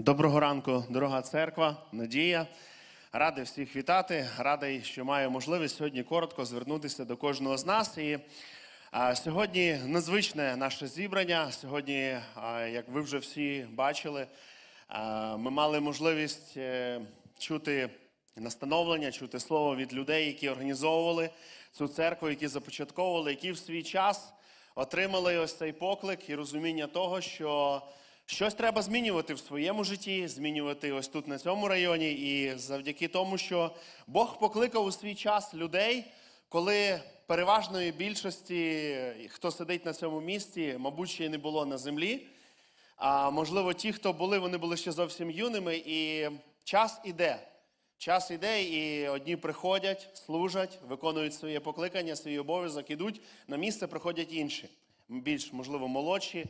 Доброго ранку, дорога церква, Надія. Радий всіх вітати. Радий, що маю можливість сьогодні коротко звернутися до кожного з нас. І а, сьогодні незвичне наше зібрання. Сьогодні, а, як ви вже всі бачили, а, ми мали можливість е, чути настановлення, чути слово від людей, які організовували цю церкву, які започатковували, які в свій час отримали ось цей поклик і розуміння того, що щось треба змінювати в своєму житті, змінювати ось тут на цьому районі. І завдяки тому, що Бог покликав у свій час людей, коли переважної більшості, хто сидить на цьому місці, мабуть, ще й не було на землі. А можливо, ті, хто були, вони були ще зовсім юними, і час іде. Час іде, і одні приходять, служать, виконують своє покликання, свій обов'язок, ідуть на місце, приходять інші, більш, можливо, молодші,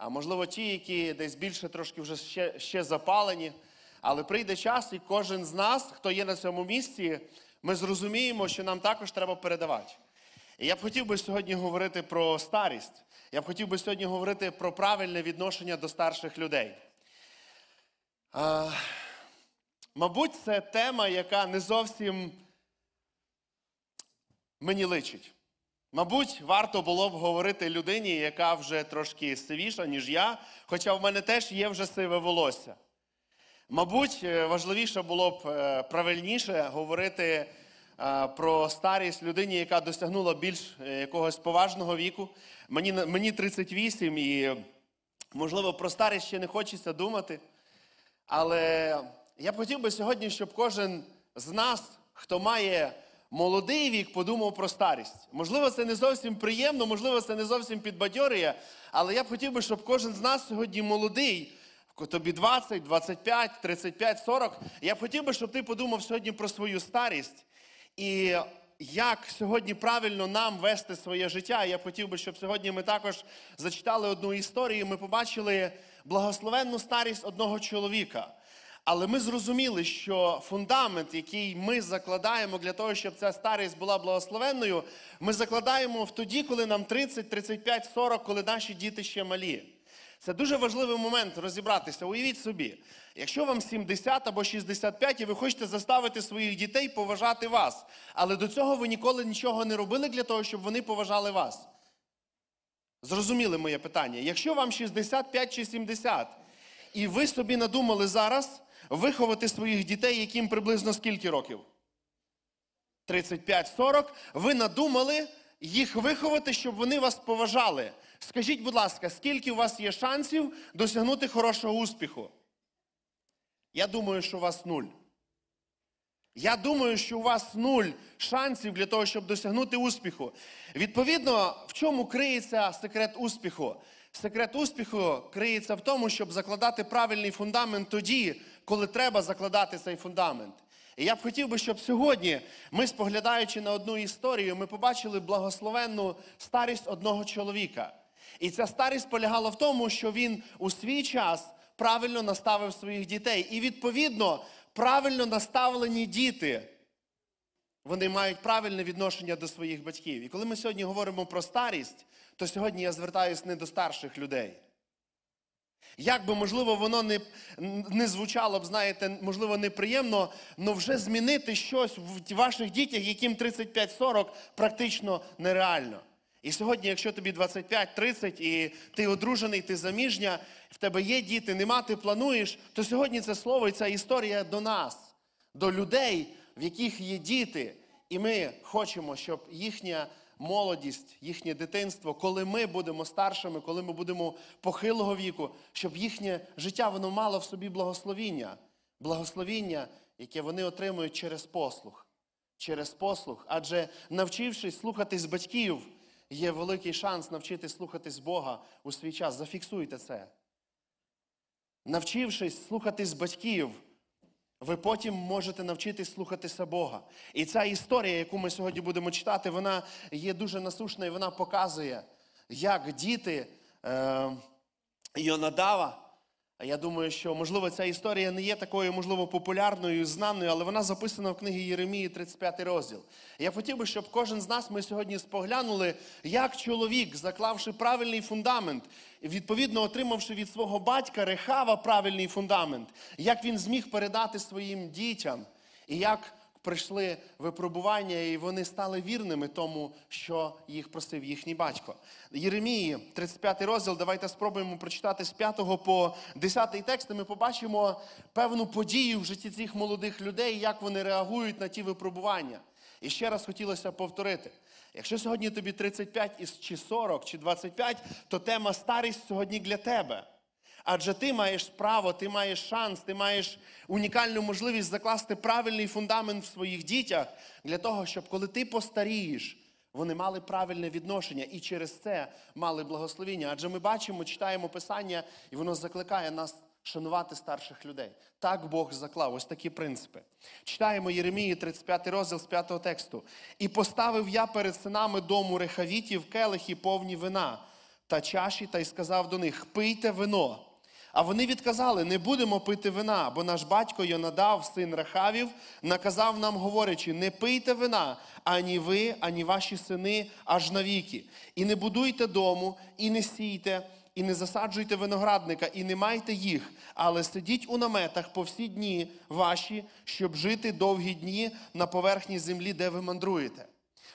а можливо, ті, які десь більше трошки вже ще, ще запалені. Але прийде час, і кожен з нас, хто є на цьому місці, ми зрозуміємо, що нам також треба передавати. І я б хотів би сьогодні говорити про старість. Я б хотів би сьогодні говорити про правильне відношення до старших людей. А, мабуть, це тема, яка не зовсім мені личить. Мабуть, варто було б говорити людині, яка вже трошки сивіша, ніж я, хоча в мене теж є вже сиве волосся. Мабуть, е, важливіше було б е, правильніше говорити е, про старість людині, яка досягнула більш якогось поважного віку. Мені, мені 38, і, можливо, про старість ще не хочеться думати. Але я б хотів би сьогодні, щоб кожен з нас, хто має молодий вік, подумав про старість. Можливо, це не зовсім приємно, можливо, це не зовсім підбадьорює, але я б хотів би, щоб кожен з нас сьогодні молодий, тобі 20, 25, 35, 40. Я б хотів би, щоб ти подумав сьогодні про свою старість. І як сьогодні правильно нам вести своє життя. Я б хотів би, щоб сьогодні ми також зачитали одну історію. Ми побачили благословенну старість одного чоловіка. Але ми зрозуміли, що фундамент, який ми закладаємо для того, щоб ця старість була благословенною, ми закладаємо в тоді, коли нам 30, 35, 40, коли наші діти ще малі. Це дуже важливий момент розібратися. Уявіть собі, якщо вам 70 або 65, і ви хочете заставити своїх дітей поважати вас, але до цього ви ніколи нічого не робили для того, щоб вони поважали вас. Зрозуміли моє питання. Якщо вам 65 чи 70, і ви собі надумали зараз виховати своїх дітей, яким приблизно скільки років? 35-40, ви надумали їх виховати, щоб вони вас поважали. Скажіть, будь ласка, скільки у вас є шансів досягнути хорошого успіху? Я думаю, що у вас нуль. Я думаю, що у вас нуль шансів для того, щоб досягнути успіху. Відповідно, в чому криється секрет успіху? Секрет успіху криється в тому, щоб закладати правильний фундамент тоді, коли треба закладати цей фундамент. І я б хотів би, щоб сьогодні ми, споглядаючи на одну історію, ми побачили благословенну старість одного чоловіка. І ця старість полягала в тому, що він у свій час правильно наставив своїх дітей. І відповідно, правильно наставлені діти, вони мають правильне відношення до своїх батьків. І коли ми сьогодні говоримо про старість, то сьогодні я звертаюся не до старших людей. Як би, можливо, воно не, не звучало б, знаєте, можливо, неприємно, але вже змінити щось в ваших дітях, яким 35-40, практично нереально. І сьогодні, якщо тобі 25-30 і ти одружений, ти заміжня, в тебе є діти, нема, ти плануєш, то сьогодні це слово і ця історія до нас, до людей, в яких є діти. І ми хочемо, щоб їхня молодість, їхнє дитинство, коли ми будемо старшими, коли ми будемо похилого віку, щоб їхнє життя воно мало в собі благословіння. Благословіння, яке вони отримують через послух. Через послух. Адже навчившись слухатись батьків, є великий шанс навчитись слухатись Бога у свій час. Зафіксуйте це. Навчившись слухатись батьків, ви потім можете навчитись слухатися Бога. І ця історія, яку ми сьогодні будемо читати, вона є дуже насушна і вона показує, як діти е, Йонадава Я думаю, що можливо ця історія не є такою, можливо, популярною, знаною, але вона записана в книгі Єремії, 35 розділ. Я хотів би, щоб кожен з нас ми сьогодні споглянули, як чоловік, заклавши правильний фундамент, відповідно отримавши від свого батька Рехава правильний фундамент, як він зміг передати своїм дітям, і як прийшли випробування, і вони стали вірними тому, що їх просив їхній батько. Єремії, 35 розділ, давайте спробуємо прочитати з 5 по 10 текст, і ми побачимо певну подію в житті цих молодих людей, як вони реагують на ті випробування. І ще раз хотілося повторити. Якщо сьогодні тобі 35 із- чи 40, чи 25, то тема старість сьогодні для тебе. Адже ти маєш право, ти маєш шанс, ти маєш унікальну можливість закласти правильний фундамент в своїх дітях для того, щоб коли ти постарієш, вони мали правильне відношення і через це мали благословіння. Адже ми бачимо, читаємо Писання, і воно закликає нас шанувати старших людей. Так Бог заклав, ось такі принципи. Читаємо Єремії, 35 розділ з 5 тексту. І поставив я перед синами дому рехавітів келихи повні вина та чаші, та й сказав до них: пийте вино. А вони відказали: не будемо пити вина, бо наш батько Йонадав, син Рахавів, наказав нам, говорячи: не пийте вина, ані ви, ані ваші сини, аж навіки. І не будуйте дому, і не сійте, і не засаджуйте виноградника, і не майте їх, але сидіть у наметах по всі дні ваші, щоб жити довгі дні на поверхні землі, де ви мандруєте.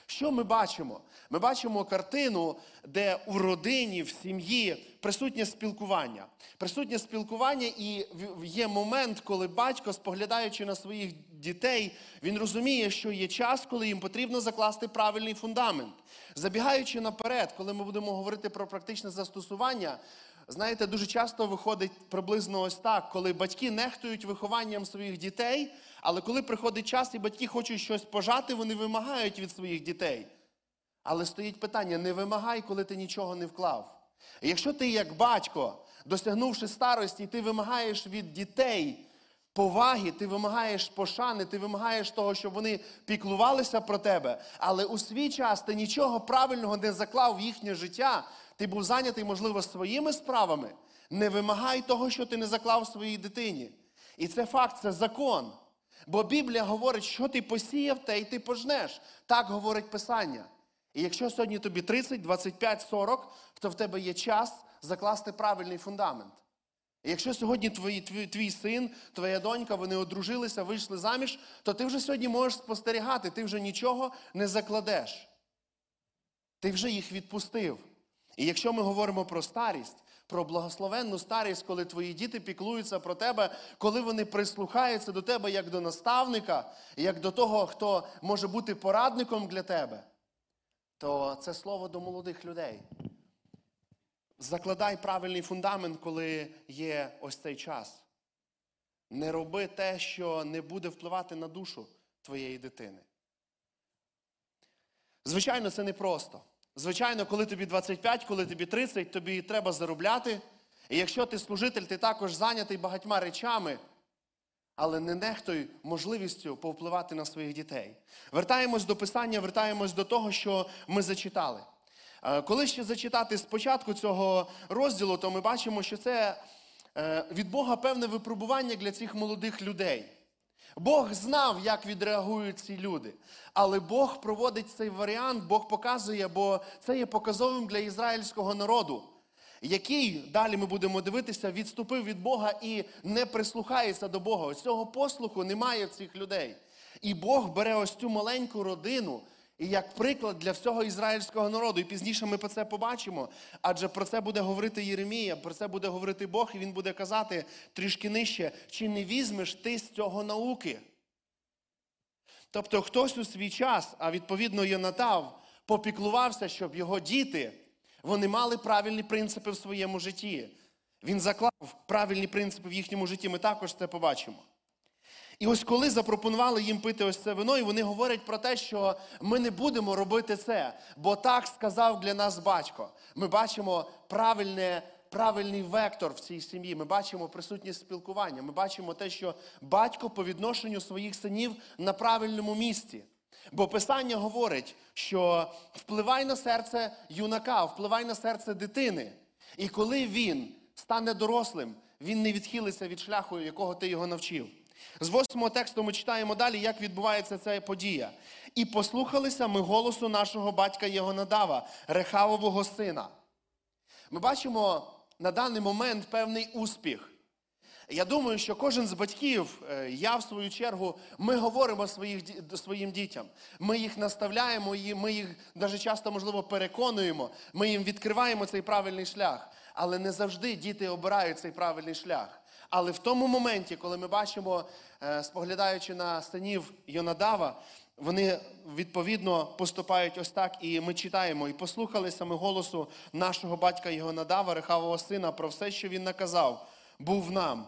Що ми бачимо? Ми бачимо картину, де у родині, в сім'ї присутнє спілкування. Присутнє спілкування, і є момент, коли батько, споглядаючи на своїх дітей, він розуміє, що є час, коли їм потрібно закласти правильний фундамент. Забігаючи наперед, коли ми будемо говорити про практичне застосування, знаєте, дуже часто виходить приблизно ось так, коли батьки нехтують вихованням своїх дітей, але коли приходить час і батьки хочуть щось пожати, вони вимагають від своїх дітей. Але стоїть питання: не вимагай, коли ти нічого не вклав. Якщо ти, як батько, досягнувши старості, ти вимагаєш від дітей поваги, ти вимагаєш пошани, ти вимагаєш того, щоб вони піклувалися про тебе, але у свій час ти нічого правильного не заклав в їхнє життя, ти був зайнятий, можливо, своїми справами. Не вимагай того, що ти не заклав своїй дитині. І це факт, це закон. Бо Біблія говорить, що ти посіяв, те й ти пожнеш. Так говорить Писання. І якщо сьогодні тобі 30, 25, 40, то в тебе є час закласти правильний фундамент. І якщо сьогодні твій, твій, твій син, твоя донька, вони одружилися, вийшли заміж, то ти вже сьогодні можеш спостерігати, ти вже нічого не закладеш. Ти вже їх відпустив. І якщо ми говоримо про старість, про благословенну старість, коли твої діти піклуються про тебе, коли вони прислухаються до тебе як до наставника, як до того, хто може бути порадником для тебе, то це слово до молодих людей. Закладай правильний фундамент, коли є ось цей час. Не роби те, що не буде впливати на душу твоєї дитини. Звичайно, це непросто. Звичайно, коли тобі 25, коли тобі 30, тобі треба заробляти. І якщо ти служитель, ти також зайнятий багатьма речами, але не нехтуй можливістю повпливати на своїх дітей. Вертаємось до писання, вертаємось до того, що ми зачитали. Е, Коли ще зачитати спочатку цього розділу, то ми бачимо, що це е, від Бога певне випробування для цих молодих людей. Бог знав, як відреагують ці люди. Але Бог проводить цей варіант, Бог показує, бо це є показовим для ізраїльського народу, який, далі ми будемо дивитися, відступив від Бога і не прислухається до Бога. Ось цього послуху немає в цих людей. І Бог бере ось цю маленьку родину і як приклад для всього ізраїльського народу. І пізніше ми про це побачимо. Адже про це буде говорити Єремія, про це буде говорити Бог, і він буде казати трішки нижче, чи не візьмеш ти з цього науки? Тобто хтось у свій час, а відповідно Йонатав, попіклувався, щоб його діти вони мали правильні принципи в своєму житті. Він заклав правильні принципи в їхньому житті. Ми також це побачимо. І ось коли запропонували їм пити ось це вино, і вони говорять про те, що ми не будемо робити це, бо так сказав для нас батько. Ми бачимо правильне, правильний вектор в цій сім'ї. Ми бачимо присутність спілкування. Ми бачимо те, що батько по відношенню своїх синів на правильному місці. Бо Писання говорить, що впливай на серце юнака, впливай на серце дитини. І коли він стане дорослим, він не відхилиться від шляху, якого ти його навчив. З восьмого тексту ми читаємо далі, як відбувається ця подія. І послухалися ми голосу нашого батька Єгонадава, Рехавового сина. Ми бачимо на даний момент певний успіх. Я думаю, що кожен з батьків, е, я в свою чергу, ми говоримо своїх, своїм дітям. Ми їх наставляємо, і ми їх навіть часто, можливо, переконуємо, ми їм відкриваємо цей правильний шлях. Але не завжди діти обирають цей правильний шлях. Але в тому моменті, коли ми бачимо, е, споглядаючи на синів Йонадава, вони відповідно поступають ось так, і ми читаємо. І послухалися ми голосу нашого батька Йонадава, Рехавого сина, про все, що він наказав, був нам.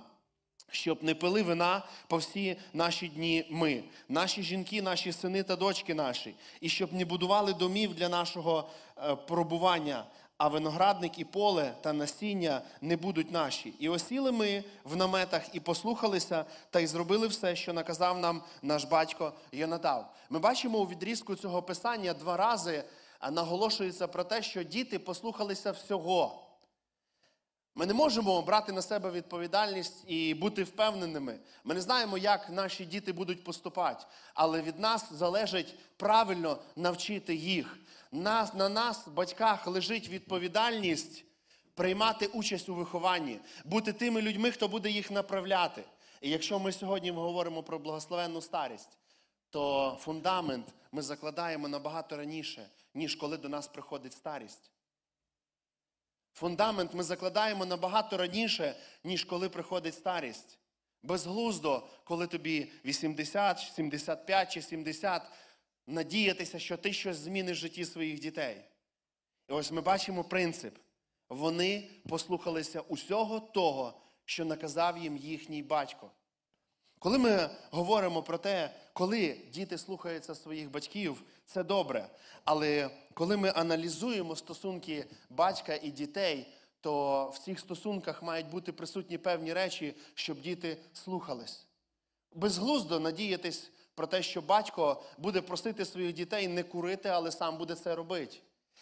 Щоб не пили вина по всі наші дні ми, наші жінки, наші сини та дочки наші, і щоб не будували домів для нашого е, пробування, а виноградник і поле та насіння не будуть наші. І осіли ми в наметах і послухалися, та й зробили все, що наказав нам наш батько Йонадав. Ми бачимо у відрізку цього писання два рази наголошується про те, що діти послухалися всього. Ми не можемо брати на себе відповідальність і бути впевненими. Ми не знаємо, як наші діти будуть поступати, але від нас залежить правильно навчити їх. Нас, на нас, батьках, лежить відповідальність приймати участь у вихованні, бути тими людьми, хто буде їх направляти. І якщо ми сьогодні говоримо про благословенну старість, то фундамент ми закладаємо набагато раніше, ніж коли до нас приходить старість. Фундамент ми закладаємо набагато раніше, ніж коли приходить старість. Безглуздо, коли тобі 80, 75 чи 70, надіятися, що ти щось зміниш в житті своїх дітей. І ось ми бачимо принцип. Вони послухалися усього того, що наказав їм їхній батько. Коли ми говоримо про те, коли діти слухаються своїх батьків, це добре. Але коли ми аналізуємо стосунки батька і дітей, то в цих стосунках мають бути присутні певні речі, щоб діти слухались. Безглуздо надіятись про те, що батько буде просити своїх дітей не курити, але сам буде це робити.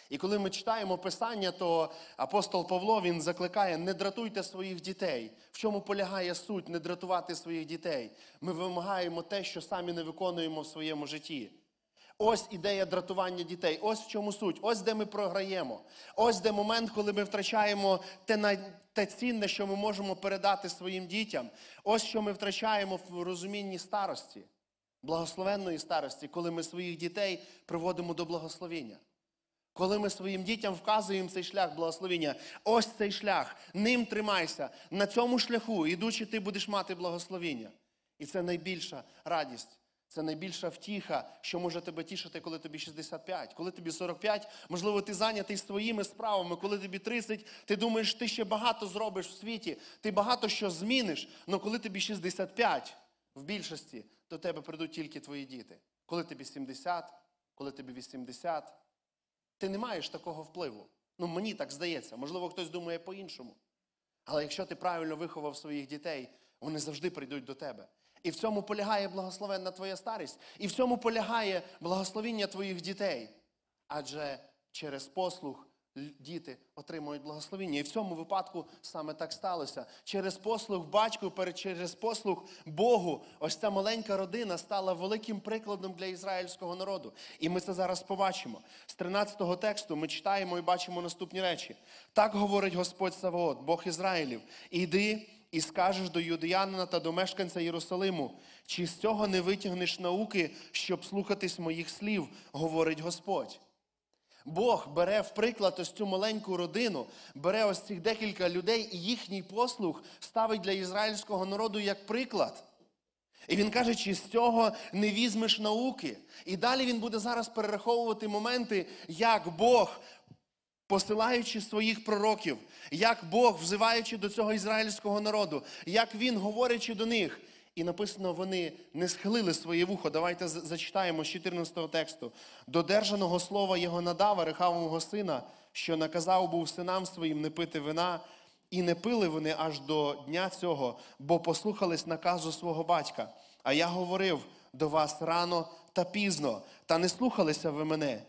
І коли ми читаємо Писання, то апостол Павло він закликає: не дратуйте своїх дітей. В чому полягає суть не дратувати своїх дітей? Ми вимагаємо те, що самі не виконуємо в своєму житті. Ось ідея дратування дітей. Ось в чому суть. Ось де ми програємо. Ось де момент, коли ми втрачаємо те, най- те цінне, що ми можемо передати своїм дітям. Ось що ми втрачаємо в розумінні старості, благословенної старості, коли ми своїх дітей приводимо до благословення. Коли ми своїм дітям вказуємо цей шлях благословення, ось цей шлях, ним тримайся. На цьому шляху, ідучи, ти будеш мати благословення. І це найбільша радість, це найбільша втіха, що може тебе тішити, коли тобі 65. Коли тобі 45, можливо, ти зайнятий своїми справами. Коли тобі 30, ти думаєш, ти ще багато зробиш в світі, ти багато що зміниш. Але коли тобі 65 в більшості, до тебе прийдуть тільки твої діти. Коли тобі 70, коли тобі 80, ти не маєш такого впливу. Ну, мені так здається. Можливо, хтось думає по-іншому. Але якщо ти правильно виховав своїх дітей, вони завжди прийдуть до тебе. І в цьому полягає благословенна твоя старість, і в цьому полягає благословіння твоїх дітей. Адже через послуг л- діти отримують благословіння. І в цьому випадку саме так сталося. Через послуг батьку, через послуг Богу, ось ця маленька родина стала великим прикладом для ізраїльського народу. І ми це зараз побачимо. З 13-го тексту ми читаємо і бачимо наступні речі. Так говорить Господь Саваот, Бог Ізраїлів. Іди і скажеш до юдеянина та до мешканця Єрусалиму, чи з цього не витягнеш науки, щоб слухатись моїх слів, говорить Господь. Бог бере в приклад ось цю маленьку родину, бере ось цих декілька людей і їхній послуг ставить для ізраїльського народу як приклад. І він каже, чи з цього не візьмеш науки. І далі він буде зараз перераховувати моменти, як Бог, посилаючи своїх пророків, як Бог, взиваючи до цього ізраїльського народу, як він, говорячи до них. І написано, вони не схилили своє вухо. Давайте зачитаємо з 14 тексту. Додержаного слова його надава, Рехавового сина, що наказав був синам своїм не пити вина, і не пили вони аж до дня цього, бо послухались наказу свого батька. А я говорив до вас рано та пізно, та не слухалися ви мене.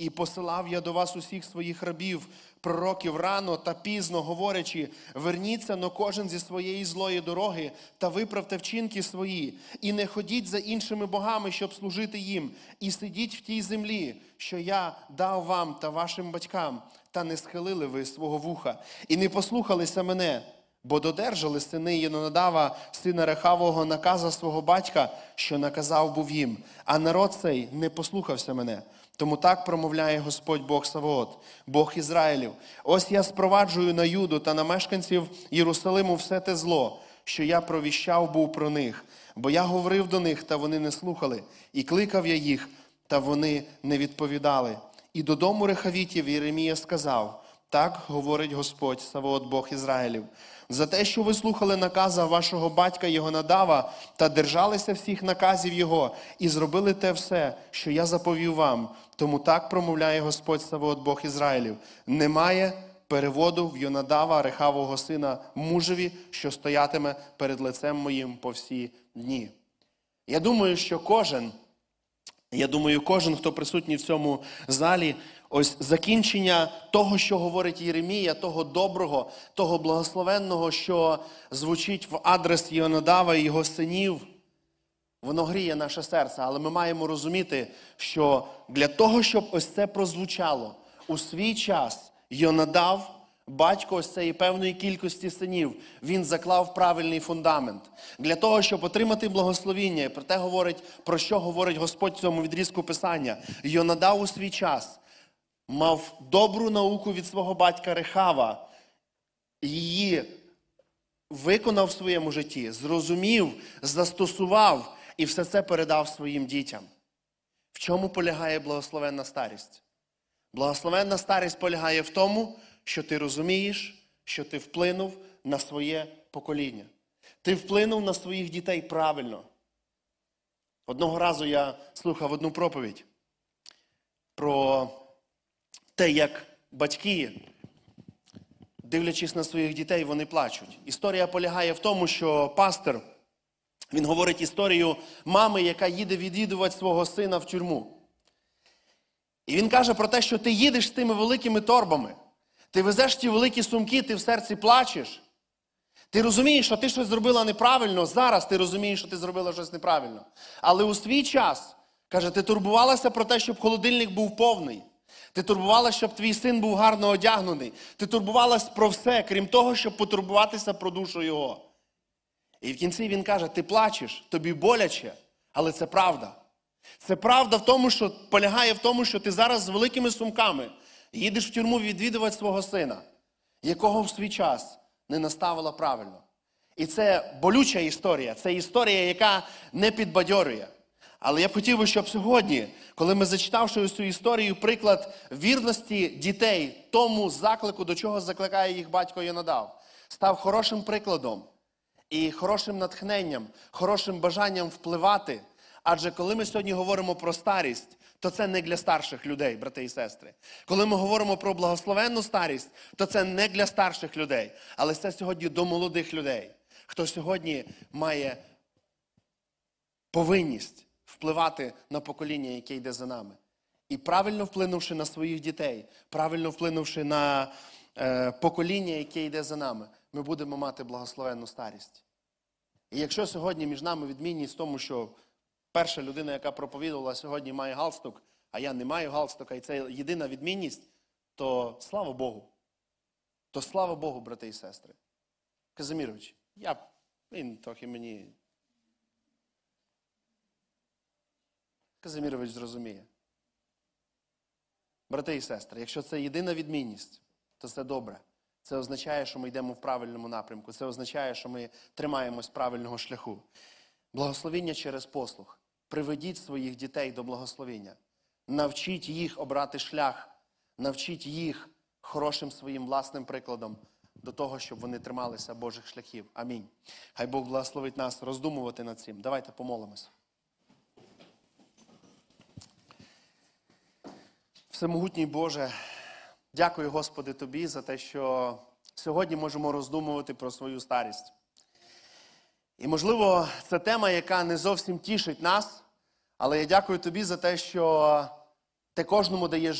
І посилав я до вас усіх своїх рабів, пророків рано та пізно, говорячи, верніться но кожен зі своєї злої дороги та виправте вчинки свої, і не ходіть за іншими богами, щоб служити їм, і сидіть в тій землі, що я дав вам та вашим батькам, та не схилили ви свого вуха, і не послухалися мене. Бо додержали сини Єнонадава, сина Рехавого, наказа свого батька, що наказав був їм, а народ цей не послухався мене. Тому так промовляє Господь Бог Савоот, Бог Ізраїлів. Ось я спроваджую на Юду та на мешканців Єрусалиму все те зло, що я провіщав був про них. Бо я говорив до них, та вони не слухали, і кликав я їх, та вони не відповідали. І додому Рехавітів Єремія сказав: так говорить Господь, Савоот Бог Ізраїлів. За те, що ви слухали наказа вашого батька його надава та держалися всіх наказів Його, і зробили те все, що я заповів вам. Тому так промовляє Господь Савоот Бог Ізраїлів. Немає переводу в Йонадава, Рехавого сина, мужеві, що стоятиме перед лицем моїм по всі дні. Я думаю, що кожен. Я думаю, кожен, хто присутній в цьому залі, ось закінчення того, що говорить Єремія, того доброго, того благословенного, що звучить в адрес Йонадава і його синів, воно гріє наше серце. Але ми маємо розуміти, що для того, щоб ось це прозвучало у свій час, Йонадав, батько ось цієї певної кількості синів, він заклав правильний фундамент. Для того, щоб отримати благословіння, і про те говорить, про що говорить Господь в цьому відрізку Писання. Йонадав у свій час мав добру науку від свого батька Рехава, її виконав в своєму житті, зрозумів, застосував і все це передав своїм дітям. В чому полягає благословенна старість? Благословенна старість полягає в тому, що ти розумієш, що ти вплинув на своє покоління. Ти вплинув на своїх дітей правильно. Одного разу я слухав одну проповідь про те, як батьки, дивлячись на своїх дітей, вони плачуть. Історія полягає в тому, що пастор, він говорить історію мами, яка їде відвідувати свого сина в тюрму. І він каже про те, що ти їдеш з тими великими торбами, ти везеш ті великі сумки, ти в серці плачеш. Ти розумієш, що ти щось зробила неправильно. Зараз ти розумієш, що ти зробила щось неправильно. Але у свій час, каже, ти турбувалася про те, щоб холодильник був повний. Ти турбувалася, щоб твій син був гарно одягнений. Ти турбувалась про все, крім того, щоб потурбуватися про душу його. І в кінці він каже: ти плачеш, тобі боляче, але це правда. Це правда в тому, що полягає в тому, що ти зараз з великими сумками їдеш в тюрму відвідувати свого сина, якого в свій час не наставила правильно. І це болюча історія, це історія, яка не підбадьорює. Але я б хотів би, щоб сьогодні, коли ми зачитавши цю історію, приклад вірності дітей, тому заклику, до чого закликає їх батько Єнадав, став хорошим прикладом і хорошим натхненням, хорошим бажанням впливати. Адже коли ми сьогодні говоримо про старість, то це не для старших людей, брати і сестри. Коли ми говоримо про благословенну старість, то це не для старших людей, але це сьогодні до молодих людей, хто сьогодні має повинність впливати на покоління, яке йде за нами. І правильно вплинувши на своїх дітей, правильно вплинувши на покоління, яке йде за нами, ми будемо мати благословенну старість. І якщо сьогодні між нами відмінність в тому, що перша людина, яка проповідувала сьогодні, має галстук, а я не маю галстука, і це єдина відмінність, то слава Богу. То слава Богу, брати і сестри. Казимірович, я, він трохи мені. Казимірович зрозуміє. Брати і сестри, якщо це єдина відмінність, то це добре. Це означає, що ми йдемо в правильному напрямку. Це означає, що ми тримаємось правильного шляху. Благословіння через послух. Приведіть своїх дітей до благословіння. Навчіть їх обрати шлях, навчіть їх хорошим своїм власним прикладом до того, щоб вони трималися Божих шляхів. Амінь. Хай Бог благословить нас роздумувати над цим. Давайте помолимося. Всемогутній Боже, дякую, Господи, Тобі за те, що сьогодні можемо роздумувати про свою старість. І, можливо, це тема, яка не зовсім тішить нас, але я дякую тобі за те, що ти кожному даєш